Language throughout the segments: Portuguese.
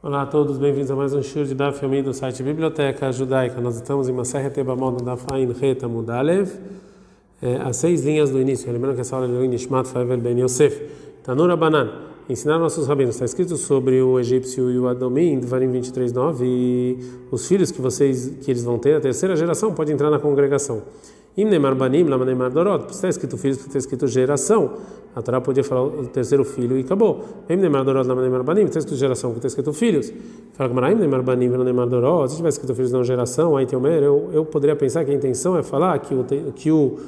Olá a todos, bem-vindos a mais um show de Daf Yomi do site Biblioteca Judaica. Nós estamos em Maseret Ebamon, Daf Ain Reta Mudalev, é, as seis linhas do início. Lembrando que essa aula é do Nishmat Favel Ben Yosef. Tanura Banan, ensinar nossos rabinos. Está escrito sobre o egípcio e o Adomi em Devarim 23.9 e os filhos que vocês que eles vão ter, a terceira geração pode entrar na congregação. Im Neymar Banim, Lama Neymar Dorot. Está escrito filhos, está escrito geração. A Torá podia falar o terceiro filho e acabou. Im Neymar Dorot, Lama Neymar Banim. Está escrito geração, está escrito filhos. Fala Im Neymar Banim, Lama Neymar Dorot. Se tivesse escrito filhos não geração, aí tem o eu, eu poderia pensar que a intenção é falar que o, que o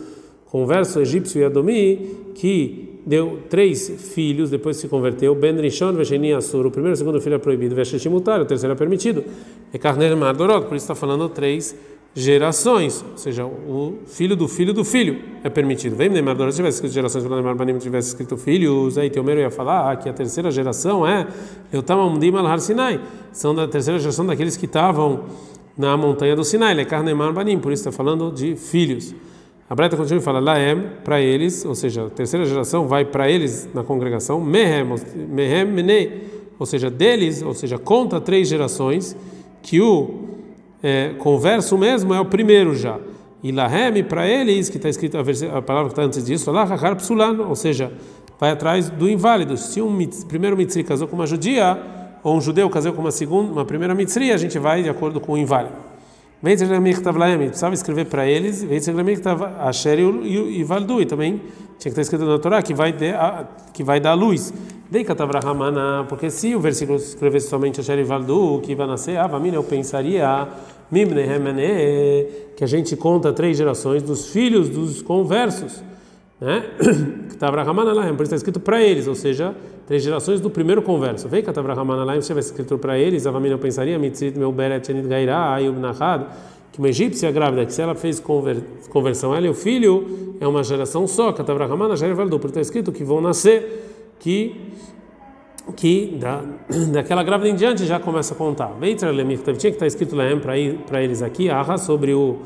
converso egípcio Yadomi, que deu três filhos, depois se converteu, Ben Rishon, Assur, o primeiro e o segundo filho é proibido, Vesheshi Mutar, o terceiro é permitido. É Carner Mardorot, por isso está falando três gerações, ou seja, o filho do filho do filho é permitido. Vem Neymar, se tivesse escrito gerações, se Neymar Banim tivesse escrito filhos, aí Teomeiro ia falar que a terceira geração é eu Eutamamdim al Har Sinai, são da terceira geração daqueles que estavam na montanha do Sinai, ele é Carnemar Banim, por isso está falando de filhos. A Breta continua e fala Laem para eles, ou seja, a terceira geração vai para eles na congregação, Mehem, Mehem Mene, ou seja, deles, ou seja, conta três gerações que o é, converso mesmo é o primeiro já. E Lahem, para eles, que está escrito a, a, palavra que está antes disso, Lahachar Psulan, ou seja, vai atrás do inválido. Se um primeiro mitzri casou com uma judia, ou um judeu casou com uma segunda, uma primeira mitzri, a gente vai de acordo com o inválido. Precisava escrever para eles, Asher e Valdu, e também tinha que estar escrito na Torá que vai, de, que vai dar luz. Katavrahamana, porque se o versículo escrevesse somente Asher e Valdu, que vai nascer, Avamina, eu pensaria, que a gente conta três gerações dos filhos dos conversos, né? Katavrahamana por isso está escrito para eles, ou seja, três gerações do primeiro converso. Vem Katavrahama lá, se tivesse escrito para eles, a família pensaria, Mitzit meu Beret Enid Gairá, Ayub Nahad, que uma egípcia grávida, que se ela fez conver, conversão, ela e o filho, é uma geração só, Katavrahama na Jair Valdou, porque está escrito que vão nascer, que que da, daquela grávida em diante já começa a contar. Veitra Lemir, tinha que estar escrito lá para eles aqui, Arra, sobre o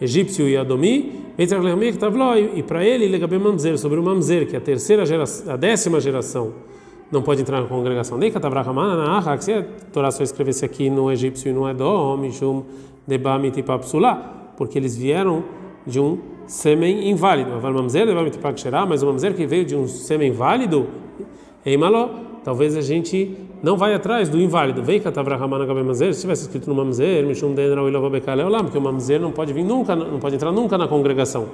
egípcio e Adomi, e para ele, Legabe Mamzer, sobre o Mamzer, que é a terceira geração, a décima geração não pode entrar na congregação. Nem Katavrahama que se a Torá só escrevesse aqui no egípcio e no Edom, Mishum Debamit porque eles vieram de um sêmen inválido. Mas o mamzer que veio de um sêmen válido, Eimaló, talvez a gente não vai atrás do inválido. Vem Katavrahama Gabemazer, se tivesse escrito no mamzer, Mishum Denra Ilovabekaleolam, porque o mamzer não pode vir nunca, não pode entrar nunca na congregação.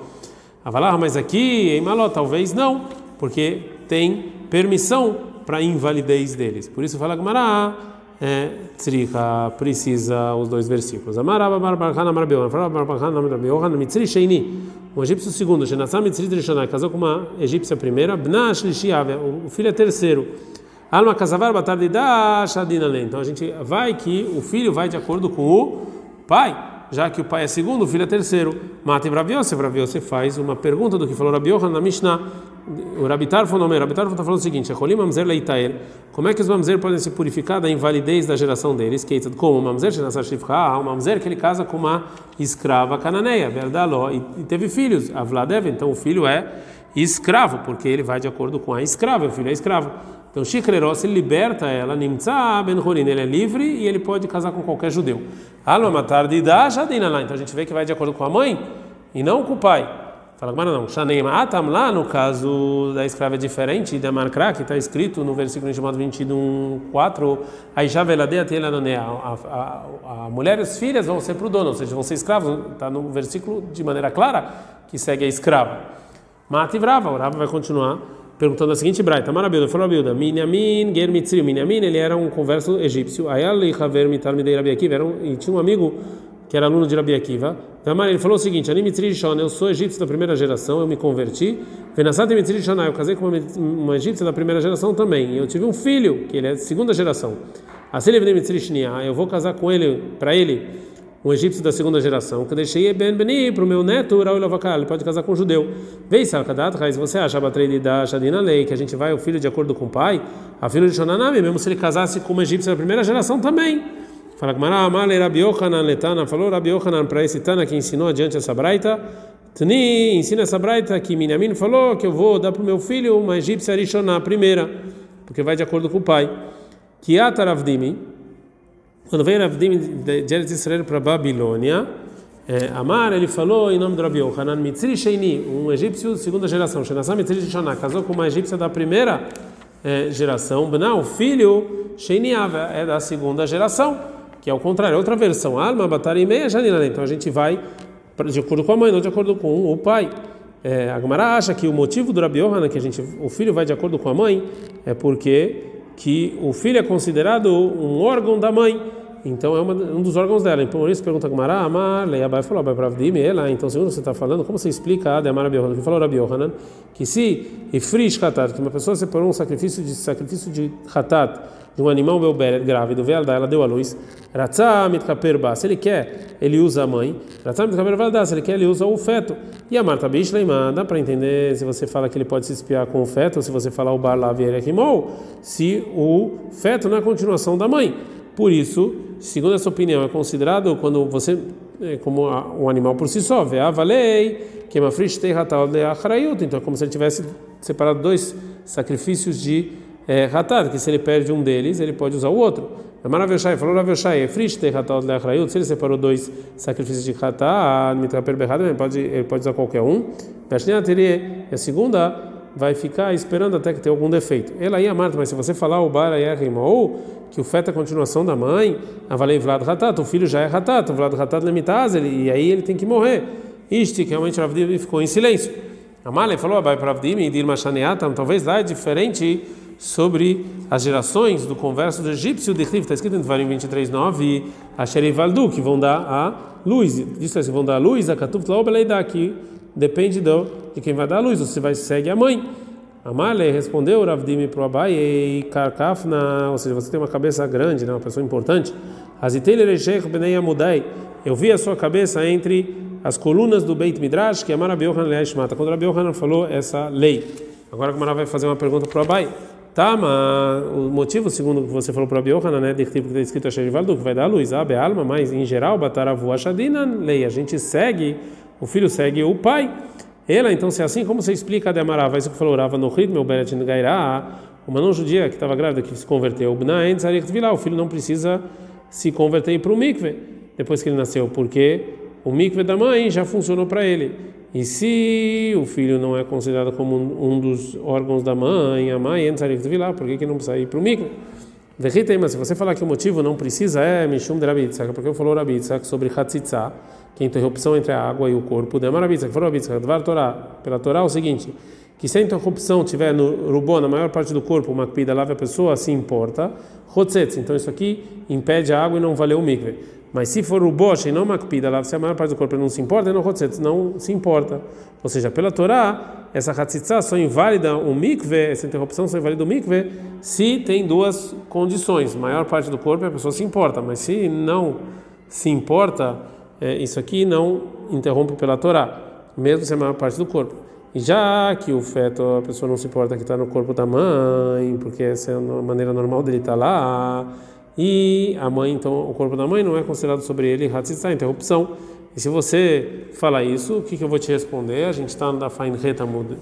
Avalar, mas aqui, Eimaló, talvez não, porque tem permissão para invalidez deles. Por isso fala Gmará, é, Tzricha precisa os dois versículos. Amaraba Barbarhana Marbeohan, fala Barbarhana Marbeohan, Mitzri Sheini, o egípcio segundo, Shenassam Mitzri Trishanai, casou com uma egípcia primeira, Bna Shlishiave, o filho é terceiro. Alma Kasavar Batardida Shadinale. Então a gente vai que o filho vai de acordo com o pai já que o pai é segundo, o filho é terceiro. Mata e Braviose, Braviose faz uma pergunta do que falou Rabi Yohan na Mishnah. O Rabitar falou, Rabitar está falando o seguinte. Como é que os mamzer podem se purificar da invalidez da geração deles? Como o mamzer o mamzer que ele casa com uma escrava cananeia, verdaló, e teve filhos. Avladev, então o filho é escravo, porque ele vai de acordo com a escrava, o filho é escravo. Então, Shikreros, ele liberta ela, Nimtza Ben Horin, ele é livre e ele pode casar com qualquer judeu. Alma matar de Então a gente vê que vai de acordo com a mãe e não com o pai. Fala, mas não, Shaneim Atam lá no caso da escrava é diferente, da Markra, que está escrito no versículo chamado 21, 4, aí já veladeia a, mulher e as filhas vão ser para o dono, ou seja, vão ser escravos, está no versículo de maneira clara que segue a escrava. Mata e Brava, o Rava vai continuar perguntando a seguinte braita, Marabilda, falou Rabilda, Minyamin ger mitzri, Minyamin, ele era um converso egípcio, Ayal e Haver mitar midei Rabi Akiva, e tinha um amigo que era aluno de Rabi Akiva, Tamar, ele falou o seguinte, Ani eu sou egípcio da primeira geração, eu me converti, Venasat mitzri shon, eu casei com uma, egípcia da primeira geração também, e eu tive um filho, que ele é de segunda geração, assim ele mitzri eu vou casar com ele, para ele, um egípcio da segunda geração, que deixei Ben Beni para o meu neto, Raul Avakal, ele pode casar com um judeu. Vem, Salkadat, Raiz, você acha, da Shadina Lei, que a gente vai o filho de acordo com o pai, a filha de Shonanami, mesmo se ele casasse com uma egípcia da primeira geração também. Fala que Amale Rabi Yohanan Letana, falou Rabi Yohanan para esse Tana que ensinou adiante essa braita. Tni, ensina essa braita que Minyamin falou que eu vou dar para o meu filho uma egípcia Rishoná, a primeira, porque vai de acordo com o pai. Kiataravdimi Quando veio Ravdim de Eretz Israel para Babilônia, é, Amar, ele falou em nome do Rabi Yohanan, Mitzri Sheini, um egípcio de segunda geração, Shenassam Mitzri Shoná, casou com uma egípcia da primeira é, geração, Bná, o filho Sheini Ava, é da segunda geração, que é o contrário, outra versão, Alma, Batari Meia, Janina, então a gente vai de acordo com a mãe, não de acordo com o pai. É, a Gemara acha que o motivo do Rabi Yohanan, que a gente, o filho vai de acordo com a mãe, é porque que o filho é considerado um órgão da mãe. Então é uma, um dos órgãos dela. Então, por isso pergunta Gumara, Amar, Leiabai falou, Abai Pravdim, ela. Então, segundo você está falando, como você explica a Demar Rabi? Que falou Rabi Yohanan que se Ifrish Hatat, que uma pessoa separou um sacrifício de sacrifício de Hatat, de um animal Belberet grávido, Vealdá, ela deu a luz, Ratzah Mitkaper se ele quer, ele usa a mãe, Ratzah Mitkaper Valdá, se ele quer, ele usa o feto. E a Marta Bishleimá, dá para entender se você fala que ele pode se espiar com o feto, ou se você falar o Bar Lavierekimol, se o feto não é continuação da mãe. Por isso, segundo essa opinião, é considerado quando você, é, como um animal por si só, valei, que é uma então é como se ele tivesse separado dois sacrifícios de é, que se ele perde um deles, ele pode usar o outro. Maravilhai falou Ravelshai, Frishte Hatat Leachrayut, se ele separou dois sacrifícios de Hatat, Mitraper Berrado, ele pode, ele pode usar qualquer um. E a segunda vai ficar esperando até que tenha algum defeito. Ela aí, Marta, mas se você falar o Bar ou que o feto é a continuação da mãe, avalei Vlad Hatat, o filho já é Hatat, o Vlad Hatat Lemitaz, e aí ele tem que morrer. Isto que realmente Ravdim ficou em silêncio. Amalei falou, Abai Pravdim e Dirma Shaneatam, talvez lá é diferente sobre as gerações do converso do egípcio de Rif, está escrito em Devarim 23:9, a Valdu, que vão dar a luz. Diz que vão dar a luz, a Katuf Tlaobeleida, que depende do, de quem vai dar a luz, você vai segue a mãe. Amale respondeu Ravdimi pro Abai e Karkafna, ou seja, você tem uma cabeça grande, né, uma pessoa importante. Eu vi a sua cabeça entre as colunas do Beit Midrash, que é Marabi Yohanan Leishmata. Quando Rabi Yohanan falou essa lei. Agora a Mara vai fazer uma pergunta para o Abai. Tá, mas o motivo, segundo que você falou para a Biohana, né, de que está escrito a Sherivaldu, que vai dar a luz, abe alma, mas em geral, Bataravu Ashadina, lei, a gente segue, o filho segue o pai. Ela, então, se é assim, como você explica a Demarava? Isso que falou, Rava no ritmo, Beret Gairá, uma não judia que estava grávida, que se converteu, o filho não precisa se converter para o mikve, depois que ele nasceu, porque o mikve da mãe já funcionou para ele. E se o filho não é considerado como um, dos órgãos da mãe, a mãe entra lá, por que, que não precisa ir para o micro? Mas se você falar que o motivo não precisa é Mishum de Rabitzak, porque eu falou Rabitzak sobre Hatzitza, que é a interrupção entre a água e o corpo, de Rabitzak, falou Rabitzak, Dvar Torá, pela Torá é o seguinte, que se a interrupção tiver no rubô, na maior parte do corpo, uma pida lave a pessoa, se importa, Hotzetz, então isso aqui impede a água e não valeu o mikve. Mas se for o Bosch e não Makpida, lá se a maior parte do corpo não se importa, não não se importa. Ou seja, pela Torá, essa Hatzitza só inválida o mikve, essa interrupção só inválida o mikve, se tem duas condições. maior parte do corpo a pessoa se importa, mas se não se importa, é, isso aqui não interrompe pela Torá, mesmo se é a maior parte do corpo. E já que o feto, a pessoa não se importa que está no corpo da mãe, porque essa é a maneira normal dele estar tá lá e a mãe, então, o corpo da mãe não é considerado sobre ele Hatzitza, interrupção. E se você falar isso, o que, que eu vou te responder? A gente está na Fain Retamud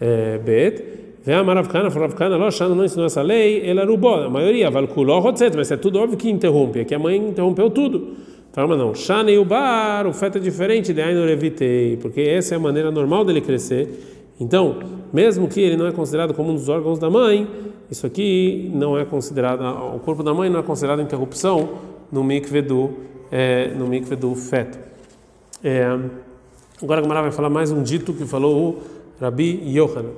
é, Bet. Vem a Maravkana, Maravkana, Loshana não ensinou essa lei, ela rubou, a maioria, Valkuló, Hotzet, mas é tudo óbvio que interrompe, é que a mãe interrompeu tudo. Fala, não, Shana e o bar, o feto é diferente de Ainur Evitei, porque essa é a maneira normal dele crescer. Então, mesmo que ele não é considerado como um dos órgãos da mãe, isso aqui não é considerado, o corpo da mãe não é considerado interrupção no mikve do, é, no mikve do feto. É, agora a Gamara vai falar mais um dito que falou o Rabi Yohanan.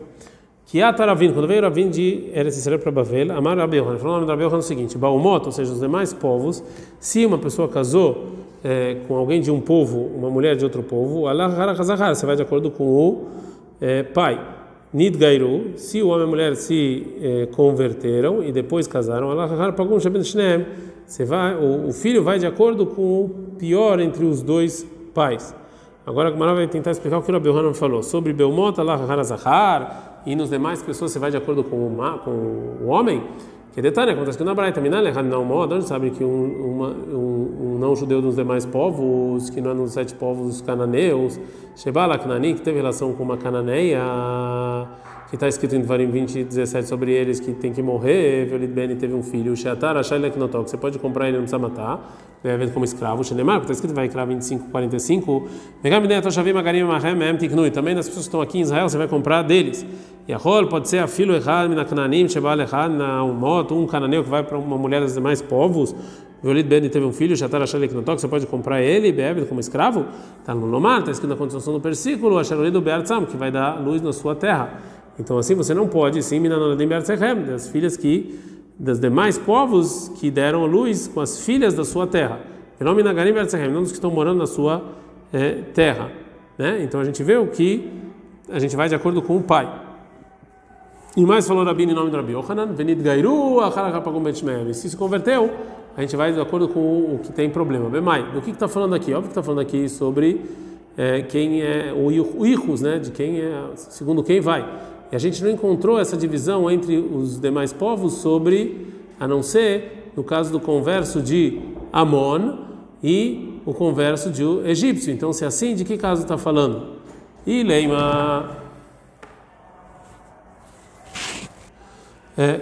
Que Ataravin, quando veio Ravin de Eretz Israel para Bavel, Amar Rabi Yohanan, falou o nome do Rabi é o seguinte, Baumot, ou seja, os demais povos, se uma pessoa casou é, com alguém de um povo, uma mulher de outro povo, Allah você vai de acordo com o é, pai. Nidgairu, se o homem e a mulher se eh, converteram e depois casaram, você vai, o, o filho vai de acordo com o pior entre os dois pais. Agora a Gemara vai tentar explicar o que o Rabi Hanan falou sobre Belmot, Allah, Zahar, e nos demais pessoas você vai de acordo com o, com o homem. Que detalhe, acontece que na Braita moda, a gente sabe que um, uma, um, um não-judeu dos demais povos, que não é nos sete povos cananeus, Shebala Kanani, que teve relação com uma cananeia, que está escrito em Dvarim 20 17 sobre eles que tem que morrer, Velid Ben teve um filho, Sheatar Ashailek Notok, você pode comprar ele não precisa matar, deve como escravo, Shenemar, está escrito vai Vaikra 25 45, Megam Toshavim Magarim Mahem Tiknui, também das pessoas que estão aqui em Israel, você vai comprar deles. E a rol pode ser a filho na Cananim, Shebal na moto, um cananeu que vai para uma mulher dos demais povos, Velid Ben teve um filho, Sheatar Ashailek Notok, você pode comprar ele, bebe como escravo, está no Lomar, está escrito na continuação do versículo, Asharolido Beartzam, que vai dar luz na sua terra. Então assim você não pode, sim, das filhas que das demais povos que deram a luz com as filhas da sua terra. Não dos que estão morando na sua é, terra. Né? Então a gente vê o que a gente vai de acordo com o pai. E mais falou Rabino em nome do Rabi Yohanan, Venid Gairu, Se se converteu, a gente vai de acordo com o que tem problema. Bemai, do que está falando aqui? Óbvio que está falando aqui sobre é, quem é o Irus, né? De quem é, segundo quem vai. E a gente não encontrou essa divisão entre os demais povos sobre, a não ser no caso do converso de Amon e o converso de egípcio. Então, se é assim, de que caso está falando? E Leima. É,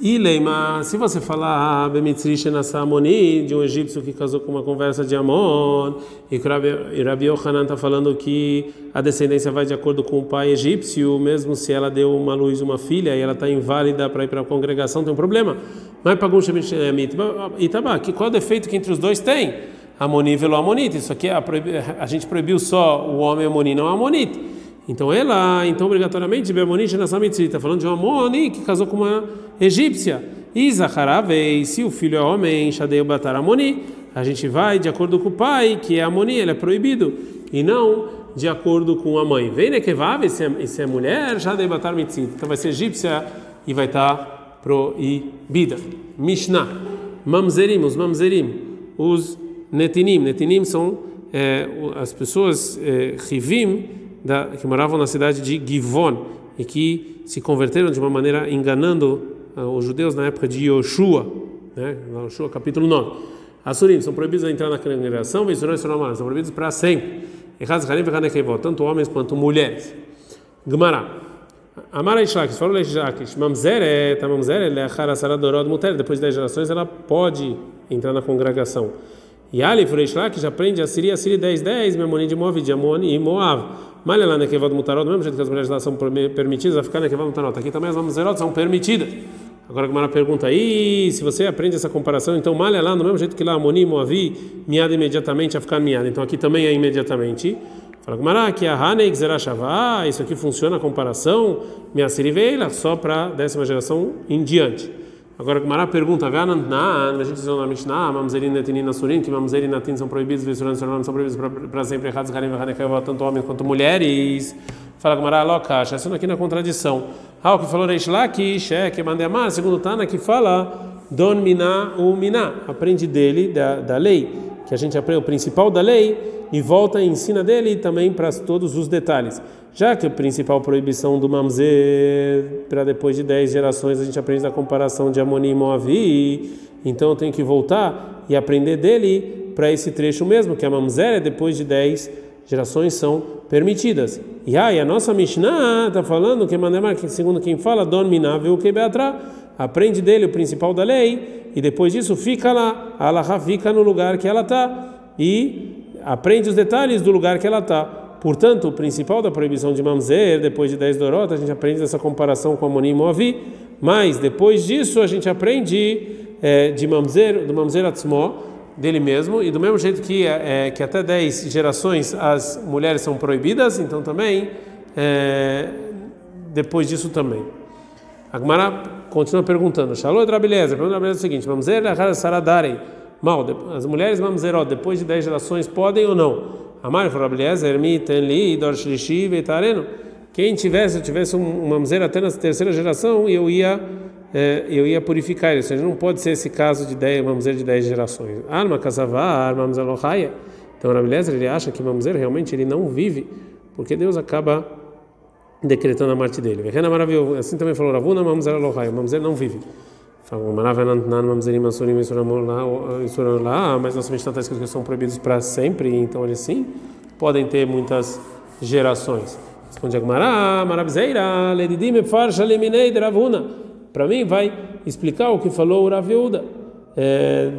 Ileima, se você falar ah, de um egípcio que casou com uma conversa de Amon, e Rabi Yohanan está falando que a descendência vai de acordo com o pai egípcio, mesmo se ela deu uma luz uma filha e ela está inválida para ir para a congregação, tem um problema. Mas Pagum Itabá, qual é o defeito que entre os dois tem? Amoni velo Amonita, isso aqui é a, a gente proibiu só o homem Amoni, não Amonita. Então ela, então obrigatoriamente, Bemonite na está falando de um Amoni que casou com uma egípcia. Zaharave, se o filho é homem, Shadeu Batar Amoni, a gente vai de acordo com o pai, que é Amoni, ele é proibido, e não de acordo com a mãe. Vem Nekevave, se é, se é mulher, Shadeu Batar Mitzit. Então vai ser egípcia e vai estar proibida. Mishnah, Mamzerim, os Mamzerim, os Netinim. Netinim são é, as pessoas é, Rivim, da, que moravam na cidade de Givon e que se converteram de uma maneira enganando uh, os judeus na época de Yoshua, né? Yoshua capítulo 9. Assurim são proibidos a entrar na congregação, são proibidos para sempre. Tanto homens quanto mulheres. Gemara. Amara Ishlakish, falou Ishlakish, Mamzeret, Mamzeret, Leachar Asaradorod Muter, depois de 10 gerações ela pode entrar na congregação. E Ali, Fureishlak, já aprende a Siri, a Siri 10, 10, Memoni de Moav, de Amon e Moav. Malha lá na Kevod Mutarot, do mesmo jeito que as mulheres lá são permitidas a ficar na Kevod Mutarot. Aqui também as mamzerot são permitidas. Agora a Gamara pergunta aí, se você aprende essa comparação, então malha lá, do mesmo jeito que lá Amoni, Moavi, miada imediatamente a ficar miada. Então aqui também é imediatamente. Fala Gamara que a Hanei Xerashavá, isso aqui funciona a comparação, minha Siri veio só para décima geração em diante. Agora, Gumara pergunta, a gente diz na Mishnah, Mamzerin Netinin Nasurin, que Mamzerin Natin são proibidos, Vissuran Suran são proibidos para sempre, errados, Harim Vanekeva, tanto homens quanto mulheres. Fala Gumara, Loka, isso aqui na contradição. Ah, o que falou Reish Lakish, é que Mandemar, segundo Tana, que fala Don Miná ou Miná, aprende dele, da, da lei, que a gente aprende o principal da lei, e volta e ensina dele também para todos os detalhes. Já que a principal proibição do mamzer para depois de 10 gerações a gente aprende a comparação de Amoni e Moavi, então eu tenho que voltar e aprender dele para esse trecho mesmo, que a mamzer é depois de 10 gerações são permitidas. E aí a nossa Mishnah está falando que Mandemar, segundo quem fala, Don Minavel que Beatra, aprende dele o principal da lei e depois disso fica lá, a Allah fica no lugar que ela está e aprende os detalhes do lugar que ela está. Portanto, o principal da proibição de mamzer, depois de 10 dorot, a gente aprende essa comparação com Amonim e Moavi, mas depois disso a gente aprende é, de mamzer, do mamzer atzmó, dele mesmo, e do mesmo jeito que, é, que até 10 gerações as mulheres são proibidas, então também, é, depois disso também. Agmará continua perguntando, Shalom Drabeleza, pergunta é o seguinte, mamzer saradarei, mal. As mulheres mamzerot, depois de 10 gerações, podem ou não? Amar Rabeliezer, mi tenli, dor shlishi, vetareno. Quem tivesse, tivesse um mamzer até na terceira geração, eu ia é, eu ia purificar ele. Ou seja, não pode ser esse caso de 10, mamzer de 10 gerações. Alma kasavar, mamzer lohaya. Então Rabeliezer, ele acha que mamzer realmente ele não vive, porque Deus acaba decretando a morte dele. Assim também falou Ravuna, mamzer lohaya. Mamzer não vive. Mas nossa Mishnah está escrito que são proibidos para sempre, então eles sim podem ter muitas gerações. Responde Agmará, Marabzeira, Ledidim Farsha Leminei de Ravuna. Para mim, vai explicar o que falou o Rav Yehuda.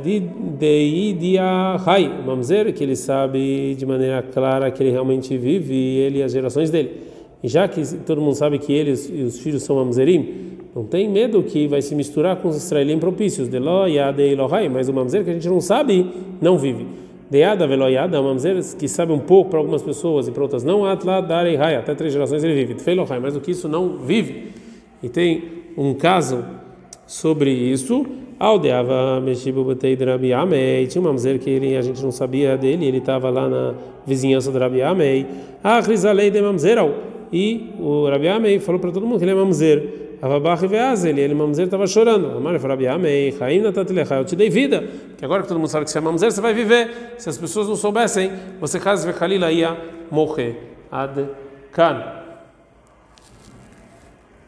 De Idia Hai, Mamzer, que ele sabe de maneira clara que ele realmente vive, ele e as gerações dele. E já que todo mundo sabe que ele e os filhos são Mamzerim, não tem medo que vai se misturar com os israelitas propícios. De Lo, e Elohai, mas o Mamzer que a gente não sabe, não vive. Deada veloiada, mamzer que sabe um pouco para algumas pessoas e para outras não, atla darei rai, até três gerações ele vive. Feilohai, mas o que isso não vive. E tem um caso sobre isso. Aldeava Meshibu Batei de Rabi Amei, tinha um mamzer que ele, a gente não sabia dele, ele estava lá na vizinhança do Rabi Amei. Ah, Rizalei de Mamzeral. E o Rabi Amei falou para todo mundo que ele é mamzer. Avabach veazel, ele mamzer estava chorando. Amar Rabi Amei, Chaim Natatilecha, eu te dei vida. Que agora que todo mundo sabe que você é mamzer, você vai viver. Se as pessoas não soubessem, você caso Khalila ia morrer. Ad Kan.